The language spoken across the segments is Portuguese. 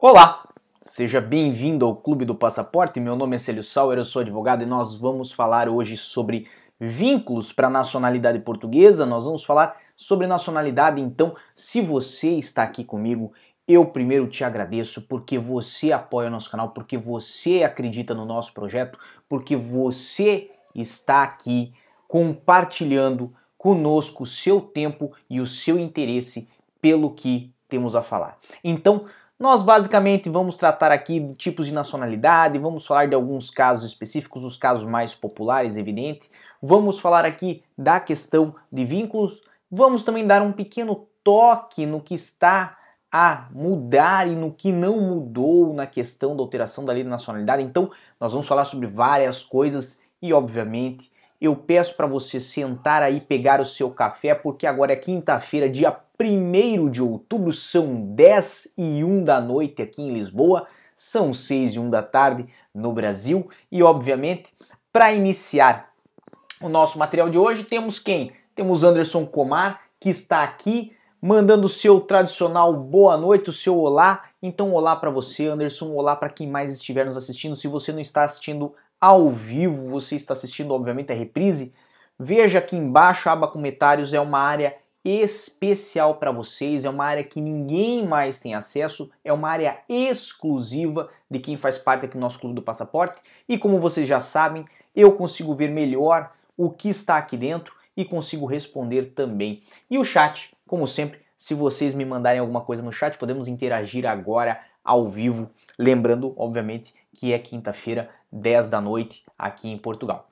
Olá, seja bem-vindo ao Clube do Passaporte. Meu nome é Célio Sauer, eu sou advogado e nós vamos falar hoje sobre vínculos para a nacionalidade portuguesa. Nós vamos falar sobre nacionalidade. Então, se você está aqui comigo, eu primeiro te agradeço porque você apoia o nosso canal, porque você acredita no nosso projeto, porque você está aqui compartilhando conosco o seu tempo e o seu interesse pelo que temos a falar. Então, nós basicamente vamos tratar aqui de tipos de nacionalidade, vamos falar de alguns casos específicos, os casos mais populares, evidente. Vamos falar aqui da questão de vínculos, vamos também dar um pequeno toque no que está a mudar e no que não mudou na questão da alteração da lei de nacionalidade. Então, nós vamos falar sobre várias coisas e, obviamente, eu peço para você sentar aí, pegar o seu café, porque agora é quinta-feira, dia 1 de outubro, são 10 e 1 da noite aqui em Lisboa, são 6 e 1 da tarde no Brasil e, obviamente, para iniciar o nosso material de hoje, temos quem? Temos Anderson Comar, que está aqui mandando o seu tradicional boa noite, o seu olá. Então, olá para você, Anderson, olá para quem mais estiver nos assistindo. Se você não está assistindo ao vivo, você está assistindo, obviamente, a reprise, veja aqui embaixo a aba comentários, é uma área especial para vocês, é uma área que ninguém mais tem acesso, é uma área exclusiva de quem faz parte aqui do nosso Clube do Passaporte. E como vocês já sabem, eu consigo ver melhor o que está aqui dentro e consigo responder também. E o chat, como sempre, se vocês me mandarem alguma coisa no chat, podemos interagir agora ao vivo. Lembrando, obviamente, que é quinta-feira, 10 da noite, aqui em Portugal.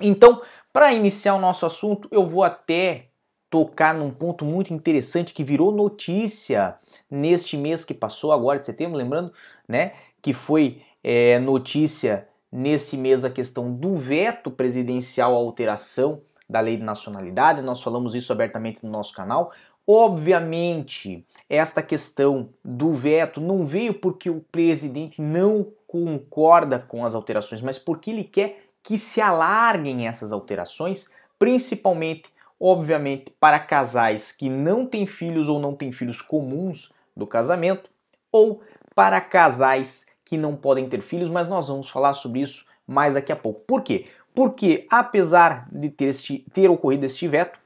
Então, para iniciar o nosso assunto, eu vou até tocar num ponto muito interessante que virou notícia neste mês que passou, agora de setembro, lembrando, né, que foi é, notícia nesse mês a questão do veto presidencial à alteração da lei de nacionalidade. Nós falamos isso abertamente no nosso canal. Obviamente, esta questão do veto não veio porque o presidente não concorda com as alterações, mas porque ele quer que se alarguem essas alterações, principalmente obviamente, para casais que não têm filhos ou não têm filhos comuns do casamento, ou para casais que não podem ter filhos, mas nós vamos falar sobre isso mais daqui a pouco. Por quê? Porque apesar de ter, este, ter ocorrido este veto,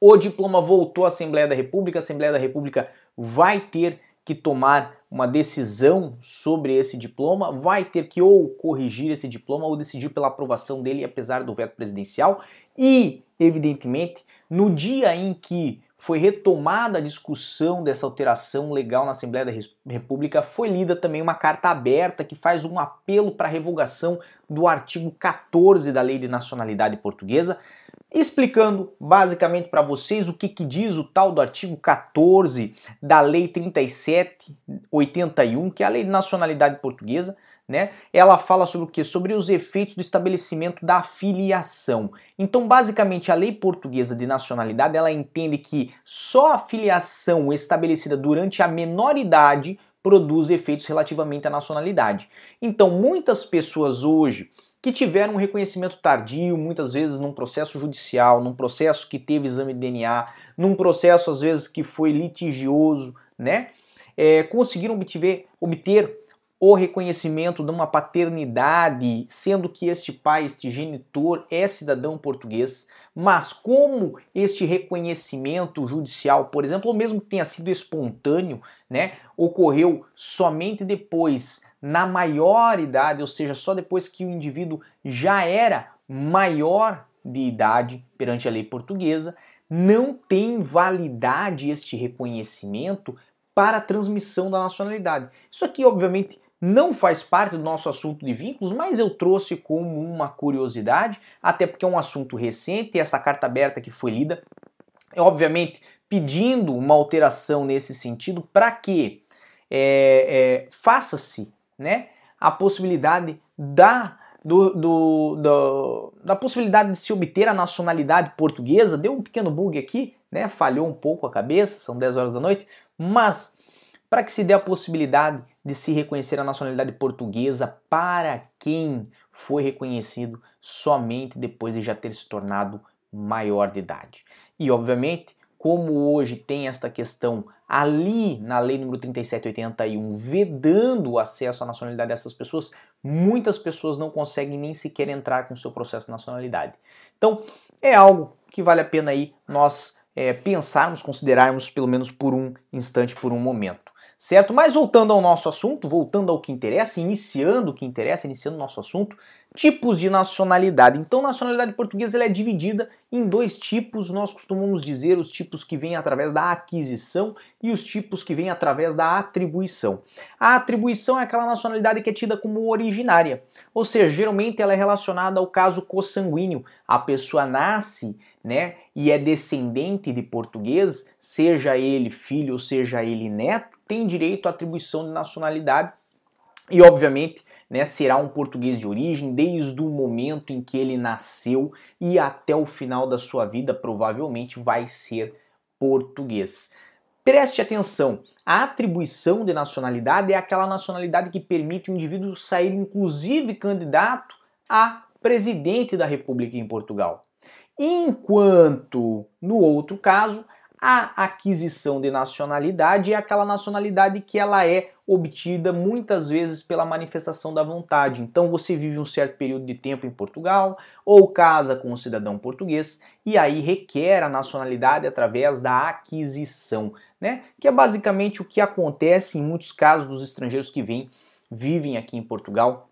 o diploma voltou à Assembleia da República, a Assembleia da República vai ter que tomar uma decisão sobre esse diploma, vai ter que ou corrigir esse diploma ou decidir pela aprovação dele, apesar do veto presidencial. E, evidentemente, no dia em que foi retomada a discussão dessa alteração legal na Assembleia da República, foi lida também uma carta aberta que faz um apelo para a revogação do artigo 14 da Lei de Nacionalidade Portuguesa, explicando basicamente para vocês o que, que, diz o tal do artigo 14 da Lei 3781, que é a Lei de Nacionalidade Portuguesa, né? Ela fala sobre o que? Sobre os efeitos do estabelecimento da filiação. Então, basicamente, a lei portuguesa de nacionalidade, ela entende que só a filiação estabelecida durante a menor idade produz efeitos relativamente à nacionalidade. Então, muitas pessoas hoje que tiveram um reconhecimento tardio, muitas vezes num processo judicial, num processo que teve exame de DNA, num processo às vezes que foi litigioso, né? É, conseguiram obter, obter o reconhecimento de uma paternidade, sendo que este pai, este genitor, é cidadão português, mas como este reconhecimento judicial, por exemplo, ou mesmo que tenha sido espontâneo, né, ocorreu somente depois na maior idade, ou seja, só depois que o indivíduo já era maior de idade perante a lei portuguesa, não tem validade este reconhecimento para a transmissão da nacionalidade. Isso aqui, obviamente, não faz parte do nosso assunto de vínculos, mas eu trouxe como uma curiosidade, até porque é um assunto recente, e essa carta aberta que foi lida, é obviamente pedindo uma alteração nesse sentido para que é, é, faça-se né, a possibilidade da, do, do, do, da possibilidade de se obter a nacionalidade portuguesa. Deu um pequeno bug aqui, né, falhou um pouco a cabeça, são 10 horas da noite, mas para que se dê a possibilidade de se reconhecer a nacionalidade portuguesa para quem foi reconhecido somente depois de já ter se tornado maior de idade. E, obviamente, como hoje tem esta questão ali na lei número 3781 vedando o acesso à nacionalidade dessas pessoas, muitas pessoas não conseguem nem sequer entrar com o seu processo de nacionalidade. Então, é algo que vale a pena aí nós é, pensarmos, considerarmos pelo menos por um instante, por um momento certo? Mas voltando ao nosso assunto, voltando ao que interessa, iniciando o que interessa, iniciando o nosso assunto, tipos de nacionalidade. Então, nacionalidade portuguesa é dividida em dois tipos. Nós costumamos dizer os tipos que vêm através da aquisição e os tipos que vêm através da atribuição. A atribuição é aquela nacionalidade que é tida como originária, ou seja, geralmente ela é relacionada ao caso consanguíneo. A pessoa nasce, né, e é descendente de português, seja ele filho ou seja ele neto tem direito à atribuição de nacionalidade e, obviamente, né, será um português de origem desde o momento em que ele nasceu e até o final da sua vida, provavelmente vai ser português. Preste atenção, a atribuição de nacionalidade é aquela nacionalidade que permite o indivíduo sair, inclusive, candidato a presidente da República em Portugal. Enquanto, no outro caso, a aquisição de nacionalidade é aquela nacionalidade que ela é obtida muitas vezes pela manifestação da vontade. Então você vive um certo período de tempo em Portugal ou casa com um cidadão português e aí requer a nacionalidade através da aquisição, né? Que é basicamente o que acontece em muitos casos dos estrangeiros que vêm vivem aqui em Portugal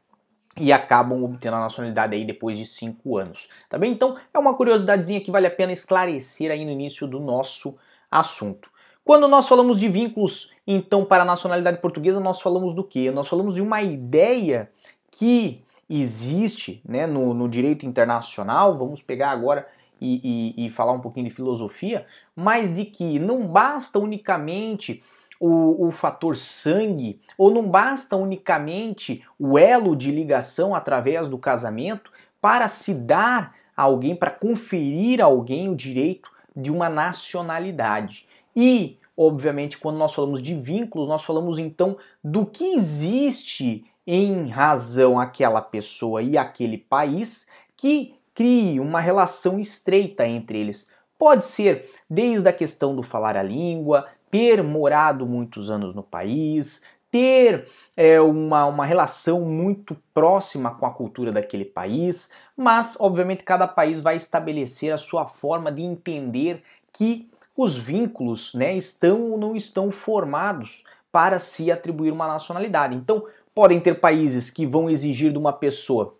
e acabam obtendo a nacionalidade aí depois de cinco anos, tá bem? Então é uma curiosidadezinha que vale a pena esclarecer aí no início do nosso assunto. Quando nós falamos de vínculos, então, para a nacionalidade portuguesa, nós falamos do quê? Nós falamos de uma ideia que existe né, no, no direito internacional, vamos pegar agora e, e, e falar um pouquinho de filosofia, mas de que não basta unicamente o, o, fator sangue, ou não basta unicamente o elo de ligação através do casamento para se dar a alguém, para conferir a alguém o direito de uma nacionalidade. E, obviamente, quando nós falamos de vínculos, nós falamos então do que existe em razão àquela pessoa e aquele país que crie uma relação estreita entre eles. Pode ser desde a questão do falar a língua, ter morado muitos anos no país, ter é, uma, uma relação muito próxima com a cultura daquele país, mas obviamente cada país vai estabelecer a sua forma de entender que os vínculos né, estão ou não estão formados para se atribuir uma nacionalidade. Então, podem ter países que vão exigir de uma pessoa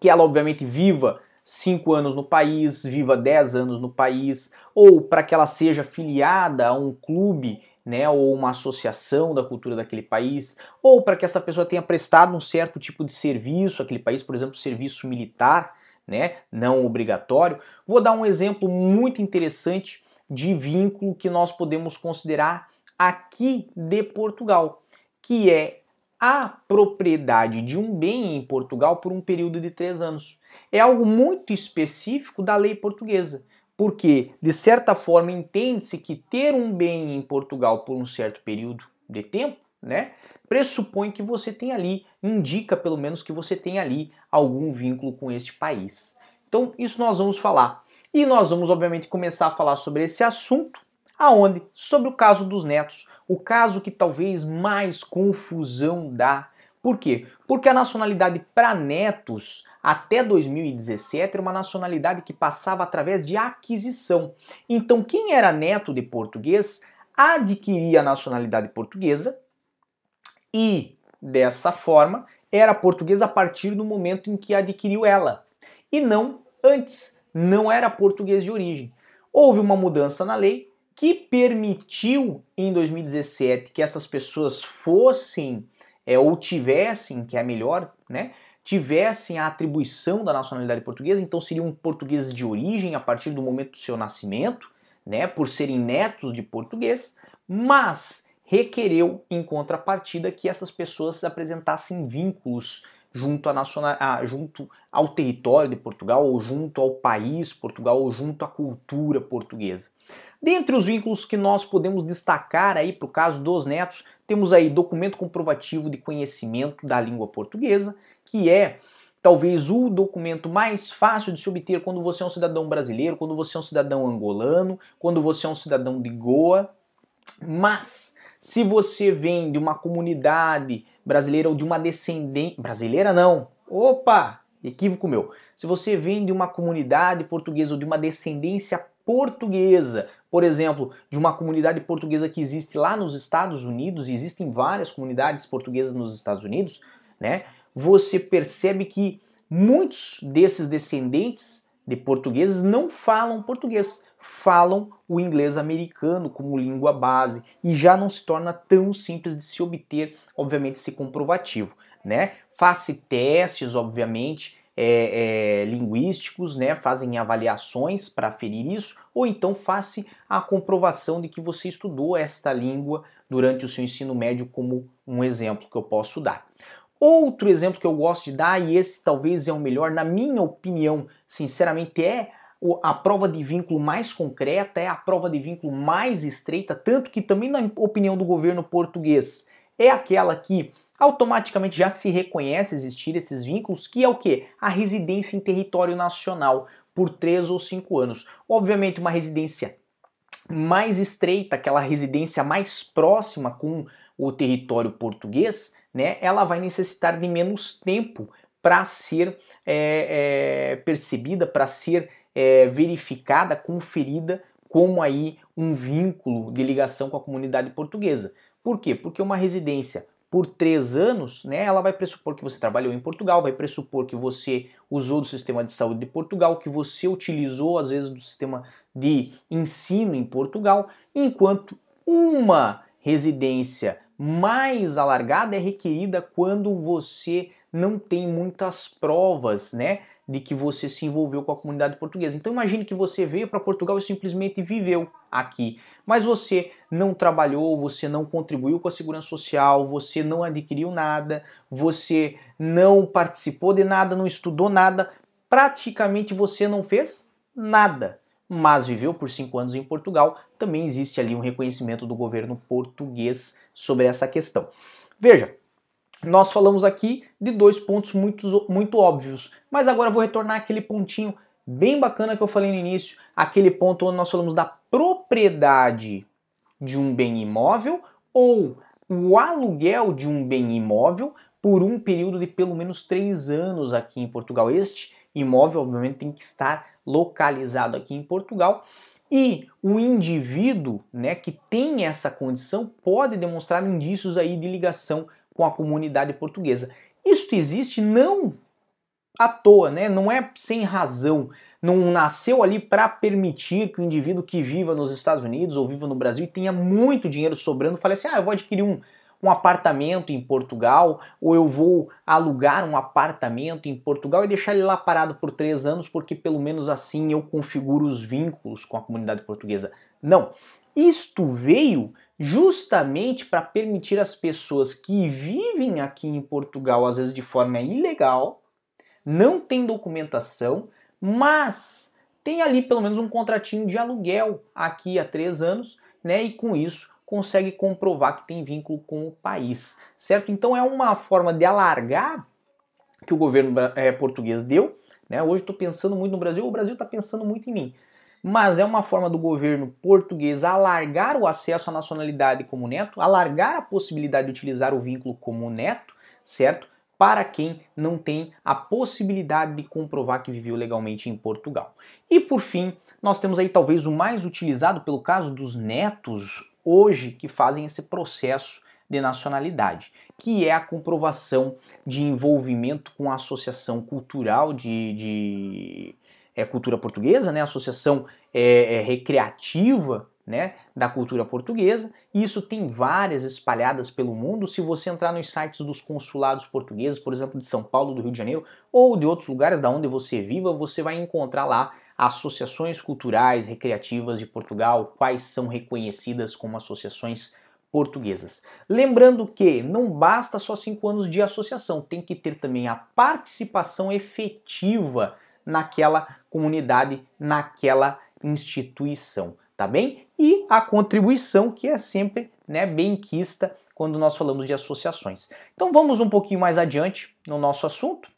que ela obviamente viva 5 anos no país, viva 10 anos no país, ou para que ela seja filiada a um clube né, ou uma associação da cultura daquele país, ou para que essa pessoa tenha prestado um certo tipo de serviço àquele país, por exemplo, serviço militar, né, não obrigatório. Vou dar um exemplo muito interessante de vínculo que nós podemos considerar aqui de Portugal, que é a propriedade de um bem em Portugal por um período de três anos. É algo muito específico da lei portuguesa, porque, de certa forma, entende-se que ter um bem em Portugal por um certo período de tempo, né, pressupõe que você tem ali, indica pelo menos que você tem ali algum vínculo com este país. Então, isso nós vamos falar. E nós vamos, obviamente, começar a falar sobre esse assunto, aonde? Sobre o caso dos netos, o caso que talvez mais confusão dá. Por quê? Porque a nacionalidade para netos até 2017 era uma nacionalidade que passava através de aquisição. Então, quem era neto de português adquiria a nacionalidade portuguesa e, dessa forma, era português a partir do momento em que adquiriu ela e não antes, não era português de origem. Houve uma mudança na lei que permitiu em 2017 que essas pessoas fossem é, ou tivessem, que é melhor, né, tivessem a atribuição da nacionalidade portuguesa, então seriam portugueses de origem a partir do momento do seu nascimento, né, por serem netos de português, mas requereu em contrapartida que essas pessoas apresentassem vínculos junto, nacional, junto ao território de Portugal, ou junto ao país Portugal, ou junto à cultura portuguesa. Dentre os vínculos que nós podemos destacar aí para o caso dos netos, temos aí documento comprovativo de conhecimento da língua portuguesa, que é talvez o documento mais fácil de se obter quando você é um cidadão brasileiro, quando você é um cidadão angolano, quando você é um cidadão de Goa. Mas se você vem de uma comunidade brasileira ou de uma descendente brasileira não. Opa, equívoco meu. Se você vem de uma comunidade portuguesa ou de uma descendência portuguesa, por exemplo, de uma comunidade portuguesa que existe lá nos Estados Unidos, e existem várias comunidades portuguesas nos Estados Unidos, né? Você percebe que muitos desses descendentes de portugueses não falam português, falam o inglês americano como língua base e já não se torna tão simples de se obter, obviamente, esse comprovativo, né? Faça testes, obviamente, é, é, linguísticos, né? Fazem avaliações para aferir isso, ou então faça a comprovação de que você estudou esta língua durante o seu ensino médio, como um exemplo que eu posso dar. Outro exemplo que eu gosto de dar, e esse talvez é o melhor, na minha opinião, sinceramente, é a prova de vínculo mais concreta, é a prova de vínculo mais estreita, tanto que também na opinião do governo português é aquela que automaticamente já se reconhece existir esses vínculos, que é o que? A residência em território nacional por três ou cinco anos. Obviamente, uma residência mais estreita, aquela residência mais próxima com o território português, né, ela vai necessitar de menos tempo para ser é, é, percebida, para ser é, verificada, conferida como aí um vínculo de ligação com a comunidade portuguesa. Por quê? Porque uma residência por três anos, né, ela vai pressupor que você trabalhou em Portugal, vai pressupor que você usou do sistema de saúde de Portugal, que você utilizou às vezes do sistema de ensino em Portugal, enquanto uma residência mais alargada é requerida quando você não tem muitas provas, né, de que você se envolveu com a comunidade portuguesa. Então imagine que você veio para Portugal e simplesmente viveu aqui, mas você não trabalhou, você não contribuiu com a segurança social, você não adquiriu nada, você não participou de nada, não estudou nada, praticamente você não fez nada. Mas viveu por cinco anos em Portugal, também existe ali um reconhecimento do governo português sobre essa questão. Veja, nós falamos aqui de dois pontos muito, muito óbvios, mas agora vou retornar aquele pontinho bem bacana que eu falei no início, aquele ponto onde nós falamos da propriedade de um bem imóvel ou o aluguel de um bem imóvel por um período de pelo menos três anos aqui em Portugal. Este imóvel, obviamente, tem que estar localizado aqui em Portugal e o indivíduo né, que tem essa condição pode demonstrar indícios aí de ligação com a comunidade portuguesa. Isto existe não à toa, né? não é sem razão. Não nasceu ali para permitir que o indivíduo que viva nos Estados Unidos ou viva no Brasil e tenha muito dinheiro sobrando fale assim: ah, eu vou adquirir um, um apartamento em Portugal, ou eu vou alugar um apartamento em Portugal e deixar ele lá parado por três anos, porque pelo menos assim eu configuro os vínculos com a comunidade portuguesa. Não. Isto veio justamente para permitir às pessoas que vivem aqui em Portugal, às vezes de forma ilegal, não tem documentação, mas tem ali pelo menos um contratinho de aluguel aqui há três anos, né? E com isso consegue comprovar que tem vínculo com o país, certo? Então é uma forma de alargar que o governo é, português deu. Né? Hoje estou pensando muito no Brasil, o Brasil está pensando muito em mim mas é uma forma do governo português alargar o acesso à nacionalidade como neto, alargar a possibilidade de utilizar o vínculo como neto, certo? Para quem não tem a possibilidade de comprovar que viveu legalmente em Portugal. E por fim, nós temos aí talvez o mais utilizado pelo caso dos netos hoje que fazem esse processo de nacionalidade, que é a comprovação de envolvimento com a associação cultural de, de é, cultura portuguesa, né, associação é, é, recreativa né, da cultura portuguesa. E isso tem várias espalhadas pelo mundo. Se você entrar nos sites dos consulados portugueses, por exemplo, de São Paulo, do Rio de Janeiro, ou de outros lugares da onde você viva, você vai encontrar lá associações culturais recreativas de Portugal, quais são reconhecidas como associações portuguesas. Lembrando que não basta só cinco anos de associação, tem que ter também a participação efetiva naquela comunidade, naquela instituição, tá bem? E a contribuição que é sempre né, bem quista quando nós falamos de associações. Então vamos um pouquinho mais adiante no nosso assunto.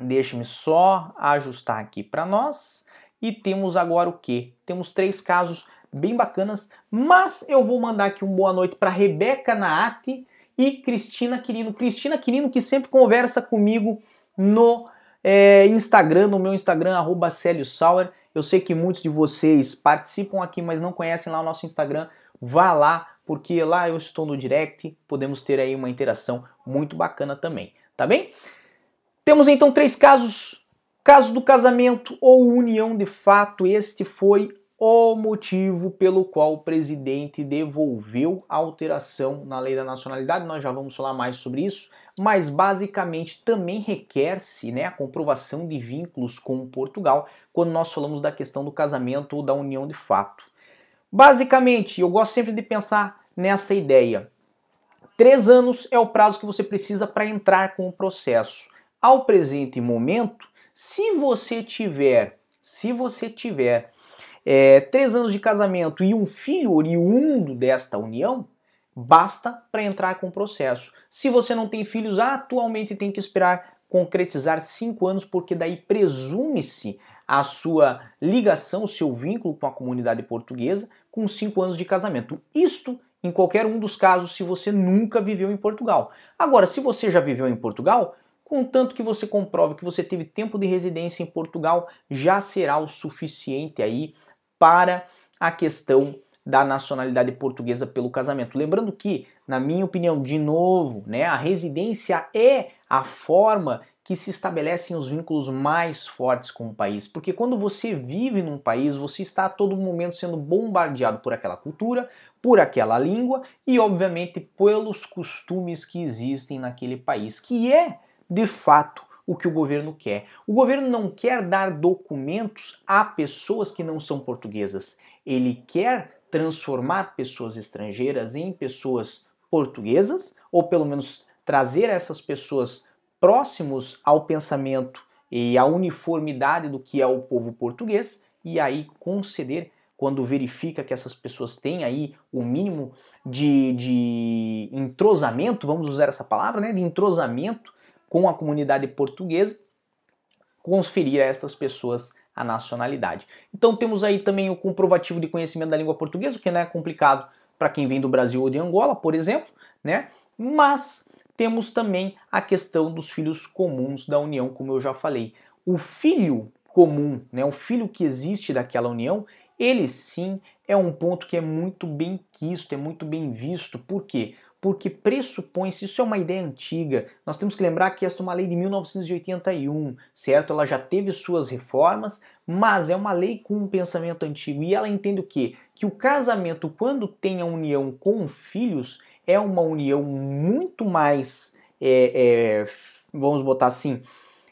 Deixe-me só ajustar aqui para nós. E temos agora o que? Temos três casos bem bacanas, mas eu vou mandar aqui um boa noite para Rebeca Naati e Cristina Quirino. Cristina Quirino que sempre conversa comigo no é, Instagram, no meu Instagram, arroba Sauer. Eu sei que muitos de vocês participam aqui, mas não conhecem lá o nosso Instagram. Vá lá, porque lá eu estou no direct, podemos ter aí uma interação muito bacana também, tá bem? Temos então três casos. Caso do casamento ou união de fato, este foi o motivo pelo qual o presidente devolveu a alteração na lei da nacionalidade. Nós já vamos falar mais sobre isso, mas basicamente também requer-se né, a comprovação de vínculos com Portugal quando nós falamos da questão do casamento ou da união de fato. Basicamente, eu gosto sempre de pensar nessa ideia. Três anos é o prazo que você precisa para entrar com o processo. Ao presente momento, se você tiver, se você tiver é, três anos de casamento e um filho oriundo desta união, basta para entrar com o processo. Se você não tem filhos, atualmente tem que esperar concretizar cinco anos, porque daí presume-se a sua ligação, o seu vínculo com a comunidade portuguesa com cinco anos de casamento. Isto em qualquer um dos casos se você nunca viveu em Portugal. Agora, se você já viveu em Portugal, contanto que você comprove que você teve tempo de residência em Portugal, já será o suficiente aí para a questão da nacionalidade portuguesa pelo casamento. Lembrando que, na minha opinião, de novo, né, a residência é a forma que se estabelecem os vínculos mais fortes com o país. Porque quando você vive num país, você está a todo momento sendo bombardeado por aquela cultura, por aquela língua e, obviamente, pelos costumes que existem naquele país, que é, de fato, o que o governo quer. O governo não quer dar documentos a pessoas que não são portuguesas. Ele quer transformar pessoas estrangeiras em pessoas portuguesas, ou pelo menos trazer essas pessoas próximos ao pensamento e à uniformidade do que é o povo português e aí conceder quando verifica que essas pessoas têm aí o mínimo de, de entrosamento, vamos usar essa palavra, né, de entrosamento com a comunidade portuguesa, conferir a estas pessoas a nacionalidade. Então temos aí também o comprovativo de conhecimento da língua portuguesa, o que não é complicado para quem vem do Brasil ou de Angola, por exemplo, né? Mas temos também a questão dos filhos comuns da união, como eu já falei. O filho comum, né, o filho que existe daquela união, ele sim é um ponto que é muito bem quisto, é muito bem visto. Por quê? Porque pressupõe-se, isso é uma ideia antiga, nós temos que lembrar que esta é uma lei de 1981, certo? Ela já teve suas reformas, mas é uma lei com um pensamento antigo e ela entende o quê? Que o casamento, quando tem a união com filhos, é uma união muito mais, é, é, vamos botar assim,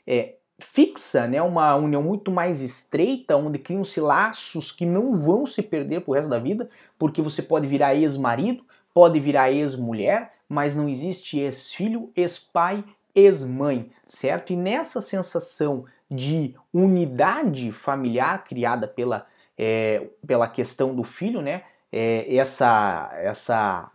é, fixa, né? uma união muito mais estreita, onde criam-se laços que não vão se perder pro resto da vida, porque você pode virar ex-marido, pode virar ex-mulher, mas não existe ex-filho, ex-pai, ex-mãe, certo? E nessa sensação de unidade familiar criada pela, é, pela questão do filho, né? É, essa, essa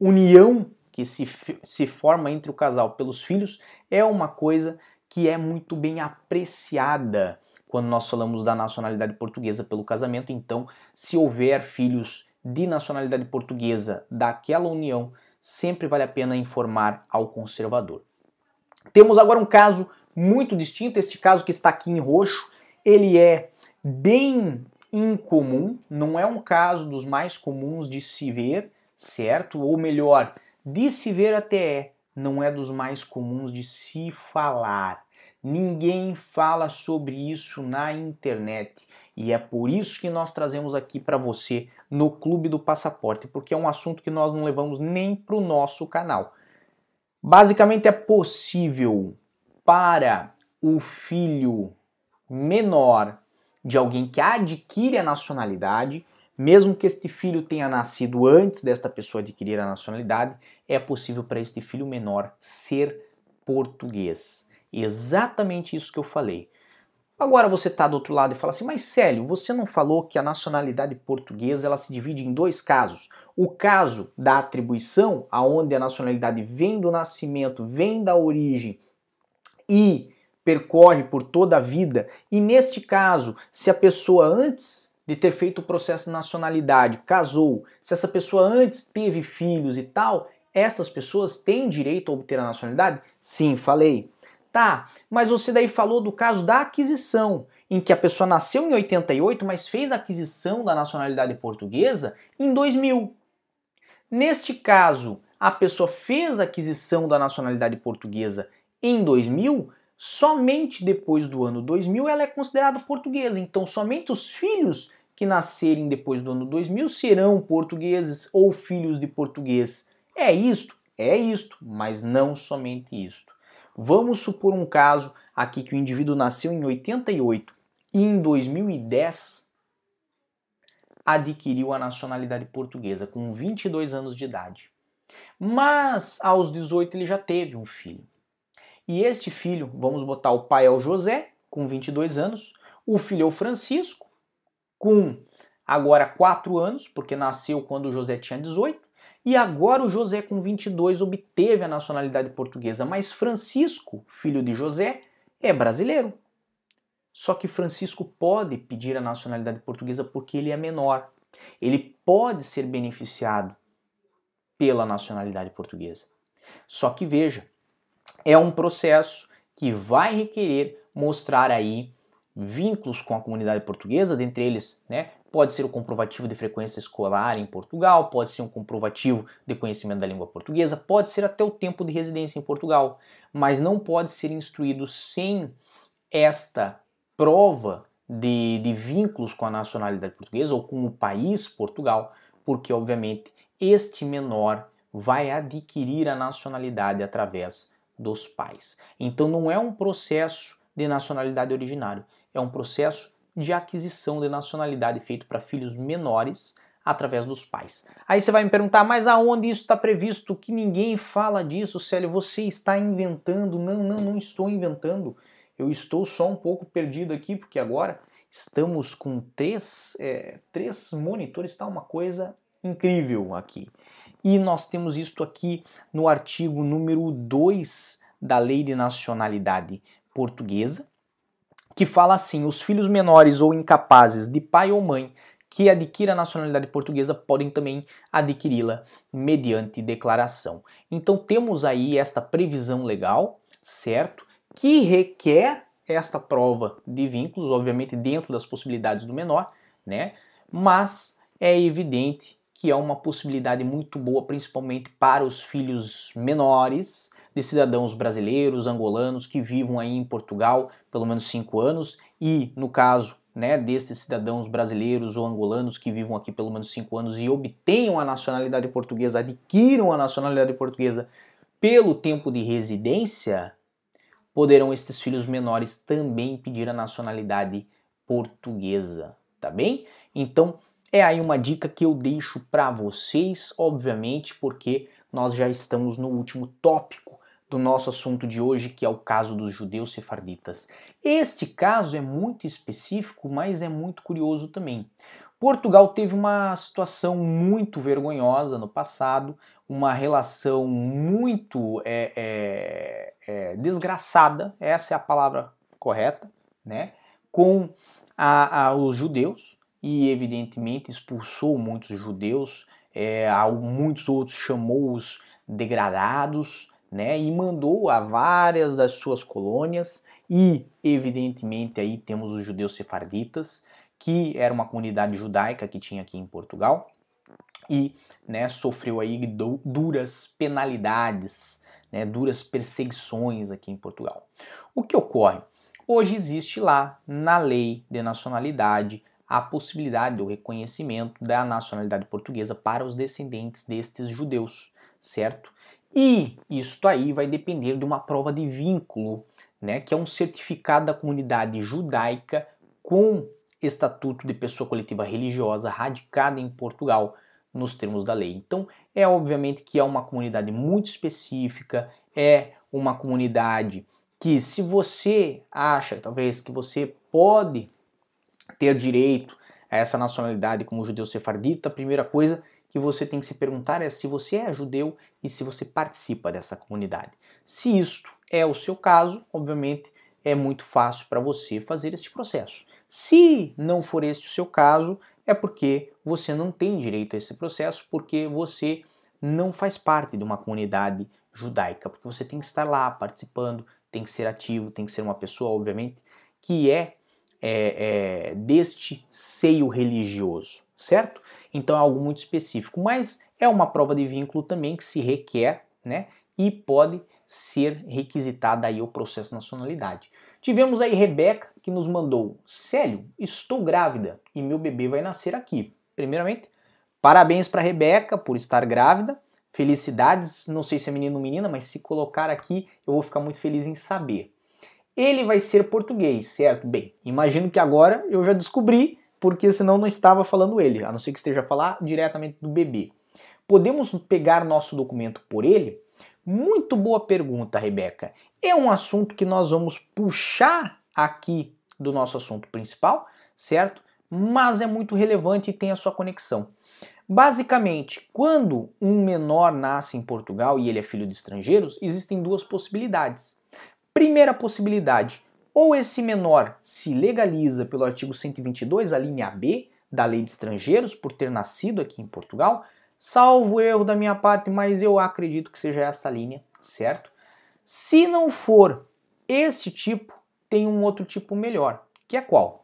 união que se, se forma entre o casal pelos filhos é uma coisa que é muito bem apreciada quando nós falamos da nacionalidade portuguesa pelo casamento. Então, se houver filhos de nacionalidade portuguesa daquela união, sempre vale a pena informar ao conservador. Temos agora um caso muito distinto, este caso que está aqui em roxo, ele é bem incomum, não é um caso dos mais comuns de se ver, certo? Ou melhor, de se ver até é, não é dos mais comuns de se falar. Ninguém fala sobre isso na internet. E é por isso que nós trazemos aqui para você no Clube do Passaporte, porque é um assunto que nós não levamos nem para o nosso canal. Basicamente é possível para o filho menor de alguém que adquire a nacionalidade mesmo que este filho tenha nascido antes desta pessoa adquirir a nacionalidade, é possível para este filho menor ser português. Exatamente isso que eu falei. Agora você está do outro lado e fala assim, mas Célio, você não falou que a nacionalidade portuguesa ela se divide em dois casos. O caso da atribuição, aonde a nacionalidade vem do nascimento, vem da origem e percorre por toda a vida, e neste caso, se a pessoa antes de ter feito o processo de nacionalidade casou, se essa pessoa antes teve filhos e tal, essas pessoas têm direito a obter a nacionalidade? Sim, falei. Tá, mas você daí falou do caso da aquisição, em que a pessoa nasceu em 88, mas fez a aquisição da nacionalidade portuguesa em 2000. Neste caso, a pessoa fez a aquisição da nacionalidade portuguesa em 2000, somente depois do ano 2000 ela é considerada portuguesa. Então, somente os filhos que nascerem depois do ano 2000 serão portugueses ou filhos de português. É isto? É isto, mas não somente isto. Vamos supor um caso aqui que o indivíduo nasceu em 88 e em 2010 adquiriu a nacionalidade portuguesa com 22 anos de idade. Mas aos 18 ele já teve um filho. E este filho, vamos botar o pai é o José, com 22 anos, o filho é o Francisco, com agora 4 anos, porque nasceu quando o José tinha 18, e agora o José, com 22, obteve a nacionalidade portuguesa, mas Francisco, filho de José, é brasileiro. Só que Francisco pode pedir a nacionalidade portuguesa porque ele é menor. Ele pode ser beneficiado pela nacionalidade portuguesa. Só que veja, é um processo que vai requerer mostrar aí vínculos com a comunidade portuguesa, dentre eles, né, pode ser o comprovativo de frequência escolar em Portugal, pode ser um comprovativo de conhecimento da língua portuguesa, pode ser até o tempo de residência em Portugal, mas não pode ser instruído sem esta prova de, de vínculos com a nacionalidade portuguesa ou com o país Portugal, porque obviamente este menor vai adquirir a nacionalidade através dos pais. Então não é um processo de nacionalidade originário, é um processo de aquisição de nacionalidade feito para filhos menores através dos pais. Aí você vai me perguntar, mas aonde isso está previsto? Que ninguém fala disso, Célio. Você está inventando? Não, não, não estou inventando. Eu estou só um pouco perdido aqui, porque agora estamos com três, é, três monitores, está uma coisa incrível aqui. E nós temos isto aqui no artigo número 2 da Lei de Nacionalidade Portuguesa, que fala assim: os filhos menores ou incapazes de pai ou mãe que adquira a nacionalidade portuguesa podem também adquiri-la mediante declaração. Então temos aí esta previsão legal, certo? Que requer esta prova de vínculos, obviamente dentro das possibilidades do menor, né? Mas é evidente que é uma possibilidade muito boa, principalmente para os filhos menores de cidadãos brasileiros, angolanos que vivam aí em Portugal pelo menos cinco anos e, no caso né, destes cidadãos brasileiros ou angolanos que vivam aqui pelo menos cinco anos e obtenham a nacionalidade portuguesa, adquiram a nacionalidade portuguesa pelo tempo de residência, poderão estes filhos menores também pedir a nacionalidade portuguesa, tá bem? Então, é aí uma dica que eu deixo para vocês, obviamente, porque nós já estamos no último tópico do nosso assunto de hoje, que é o caso dos judeus sefarditas. Este caso é muito específico, mas é muito curioso também. Portugal teve uma situação muito vergonhosa no passado, uma relação muito é, é, é, desgraçada, essa é a palavra correta, né, com a, a, os judeus e evidentemente expulsou muitos judeus, é, muitos outros chamou-os degradados, né, e mandou a várias das suas colônias e evidentemente aí temos os judeus sefarditas, que era uma comunidade judaica que tinha aqui em Portugal e né, sofreu aí duras penalidades, né, duras perseguições aqui em Portugal. O que ocorre? Hoje existe lá na lei de nacionalidade a possibilidade do reconhecimento da nacionalidade portuguesa para os descendentes destes judeus, certo? E isso aí vai depender de uma prova de vínculo, né, que é um certificado da comunidade judaica com estatuto de pessoa coletiva religiosa radicada em Portugal, nos termos da lei. Então, é obviamente que é uma comunidade muito específica, é uma comunidade que se você acha, talvez, que você pode ter direito a essa nacionalidade como judeu sefardita, a primeira coisa que você tem que se perguntar é se você é judeu e se você participa dessa comunidade. Se isto é o seu caso, obviamente é muito fácil para você fazer este processo. Se não for este o seu caso, é porque você não tem direito a esse processo, porque você não faz parte de uma comunidade judaica, porque você tem que estar lá participando, tem que ser ativo, tem que ser uma pessoa, obviamente, que é, é, é deste seio religioso, certo? Então é algo muito específico, mas é uma prova de vínculo também que se requer, né? E pode ser requisitada aí o processo de nacionalidade. Tivemos aí Rebeca que nos mandou: Célio, estou grávida e meu bebê vai nascer aqui. Primeiramente, parabéns para Rebeca por estar grávida. Felicidades, não sei se é menino ou menina, mas se colocar aqui eu vou ficar muito feliz em saber. Ele vai ser português, certo? Bem, imagino que agora eu já descobri, porque senão não estava falando ele, a não ser que esteja a falar diretamente do bebê. Podemos pegar nosso documento por ele? Muito boa pergunta, Rebeca. É um assunto que nós vamos puxar aqui do nosso assunto principal, certo? Mas é muito relevante e tem a sua conexão. Basicamente, quando um menor nasce em Portugal e ele é filho de estrangeiros, existem duas possibilidades. Primeira possibilidade, ou esse menor se legaliza pelo artigo 122, a linha B da Lei de Estrangeiros, por ter nascido aqui em Portugal, salvo erro da minha parte, mas eu acredito que seja essa linha, certo? Se não for este tipo, tem um outro tipo melhor, que é qual?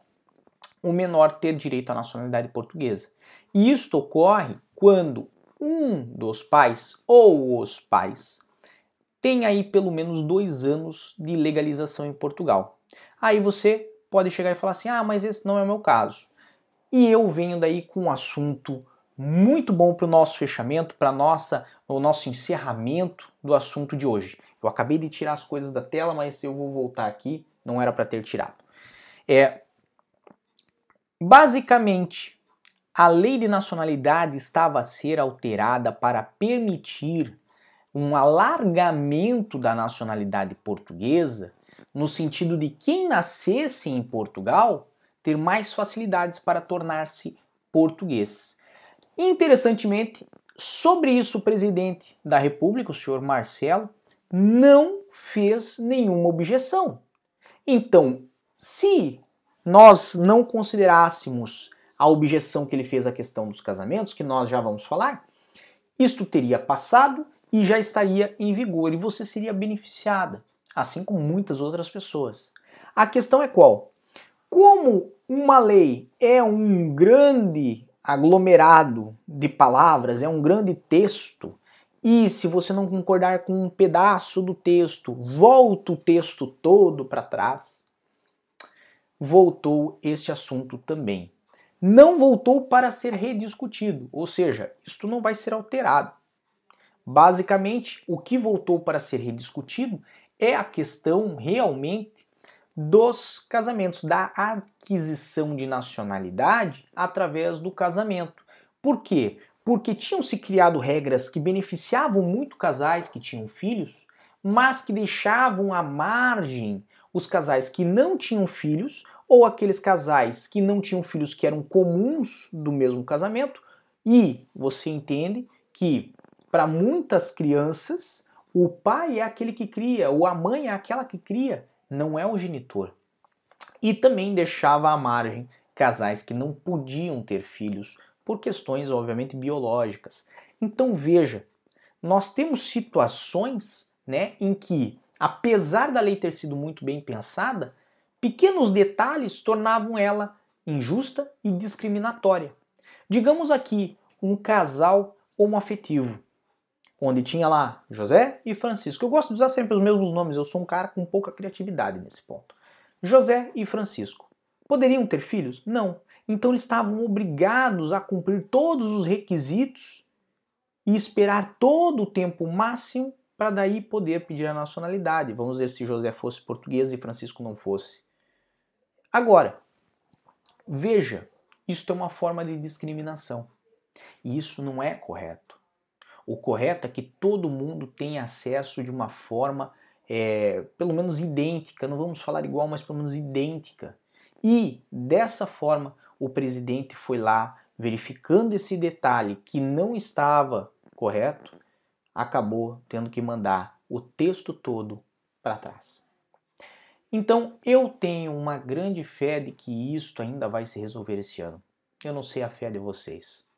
O menor ter direito à nacionalidade portuguesa. E isto ocorre quando um dos pais ou os pais tem aí pelo menos dois anos de legalização em Portugal. Aí você pode chegar e falar assim: ah, mas esse não é o meu caso. E eu venho daí com um assunto muito bom para o nosso fechamento, para nossa o nosso encerramento do assunto de hoje. Eu acabei de tirar as coisas da tela, mas eu vou voltar aqui, não era para ter tirado. É basicamente a lei de nacionalidade estava a ser alterada para permitir um alargamento da nacionalidade portuguesa, no sentido de quem nascesse em Portugal ter mais facilidades para tornar-se português. Interessantemente, sobre isso o presidente da República, o senhor Marcelo, não fez nenhuma objeção. Então, se nós não considerássemos a objeção que ele fez à questão dos casamentos, que nós já vamos falar, isto teria passado e já estaria em vigor e você seria beneficiada, assim como muitas outras pessoas. A questão é qual? Como uma lei é um grande aglomerado de palavras, é um grande texto. E se você não concordar com um pedaço do texto, volta o texto todo para trás. Voltou este assunto também. Não voltou para ser rediscutido, ou seja, isto não vai ser alterado. Basicamente, o que voltou para ser rediscutido é a questão realmente dos casamentos, da aquisição de nacionalidade através do casamento. Por quê? Porque tinham se criado regras que beneficiavam muito casais que tinham filhos, mas que deixavam à margem os casais que não tinham filhos ou aqueles casais que não tinham filhos que eram comuns do mesmo casamento. E você entende que para muitas crianças o pai é aquele que cria, ou a mãe é aquela que cria não é o genitor. E também deixava à margem casais que não podiam ter filhos por questões, obviamente, biológicas. Então veja, nós temos situações né, em que, apesar da lei ter sido muito bem pensada, pequenos detalhes tornavam ela injusta e discriminatória. Digamos aqui um casal homoafetivo onde tinha lá José e Francisco. Eu gosto de usar sempre os mesmos nomes, eu sou um cara com pouca criatividade nesse ponto. José e Francisco. Poderiam ter filhos? Não. Então eles estavam obrigados a cumprir todos os requisitos e esperar todo o tempo máximo para daí poder pedir a nacionalidade. Vamos ver se José fosse português e Francisco não fosse. Agora, veja, isso é uma forma de discriminação. E isso não é correto. O correto é que todo mundo tenha acesso de uma forma é, pelo menos idêntica, não vamos falar igual, mas pelo menos idêntica. E dessa forma o presidente foi lá verificando esse detalhe que não estava correto, acabou tendo que mandar o texto todo para trás. Então eu tenho uma grande fé de que isto ainda vai se resolver esse ano. Eu não sei a fé de vocês,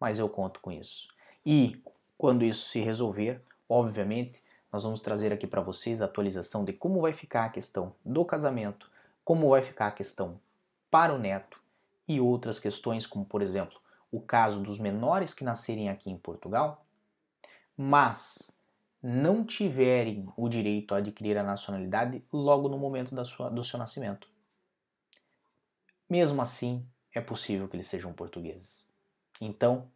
mas eu conto com isso. E quando isso se resolver, obviamente, nós vamos trazer aqui para vocês a atualização de como vai ficar a questão do casamento, como vai ficar a questão para o neto e outras questões, como por exemplo, o caso dos menores que nascerem aqui em Portugal, mas não tiverem o direito a adquirir a nacionalidade logo no momento da sua, do seu nascimento. Mesmo assim, é possível que eles sejam portugueses. Então,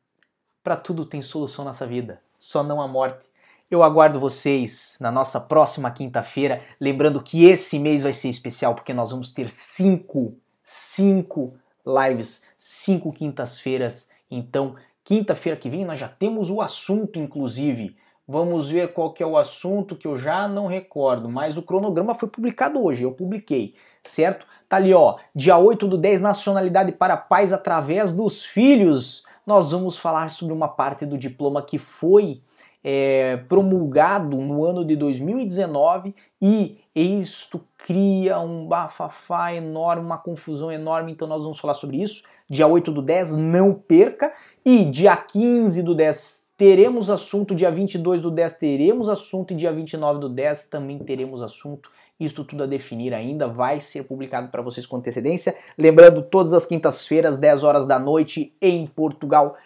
para tudo tem solução nessa vida, só não a morte. Eu aguardo vocês na nossa próxima quinta-feira. Lembrando que esse mês vai ser especial porque nós vamos ter cinco, cinco lives, cinco quintas-feiras. Então, quinta-feira que vem nós já temos o assunto, inclusive. Vamos ver qual que é o assunto que eu já não recordo, mas o cronograma foi publicado hoje, eu publiquei, certo? Tá ali, ó, dia 8 do 10, nacionalidade para pais através dos filhos. Nós vamos falar sobre uma parte do diploma que foi é, promulgado no ano de 2019 e isto cria um bafafá enorme, uma confusão enorme, então nós vamos falar sobre isso. Dia 8 do 10, não perca. E dia 15 do 10 teremos assunto, dia 22 do 10 teremos assunto e dia 29 do 10 também teremos assunto. Isto tudo a definir ainda, vai ser publicado para vocês com antecedência. Lembrando, todas as quintas-feiras, 10 horas da noite em Portugal,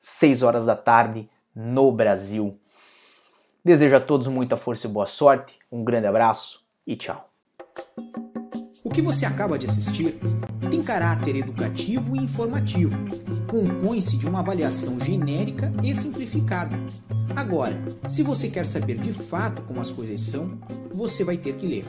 6 horas da tarde no Brasil. Desejo a todos muita força e boa sorte, um grande abraço e tchau. O que você acaba de assistir tem caráter educativo e informativo. Compõe-se de uma avaliação genérica e simplificada. Agora, se você quer saber de fato como as coisas são, você vai ter que ler.